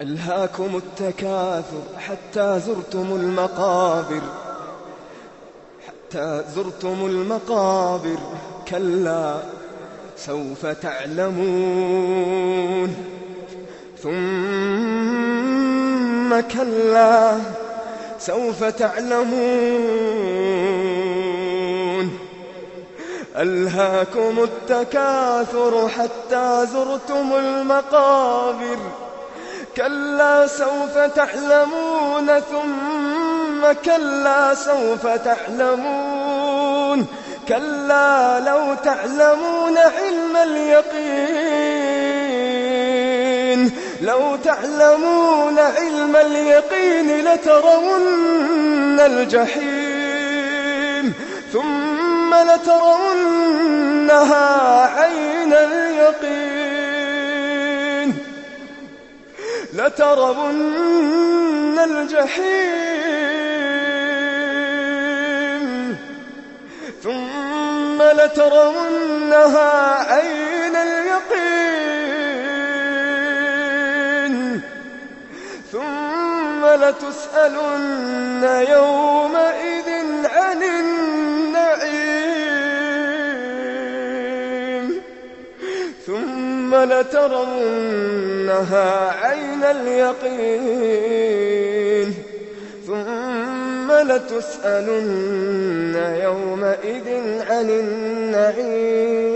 ألهاكم التكاثر حتى زرتم المقابر. حتى زرتم المقابر. كلا سوف تعلمون. ثم كلا سوف تعلمون. ألهاكم التكاثر حتى زرتم المقابر. كلا سوف تعلمون ثم كلا سوف تعلمون. كلا لو تعلمون علم اليقين لو تعلمون علم اليقين لترون الجحيم ثم لترونها عين لترون الجحيم ثم لترونها عين اليقين ثم لتسألن يومئذ ثم لترونها عين اليقين ثم لتسألن يومئذ عن النعيم.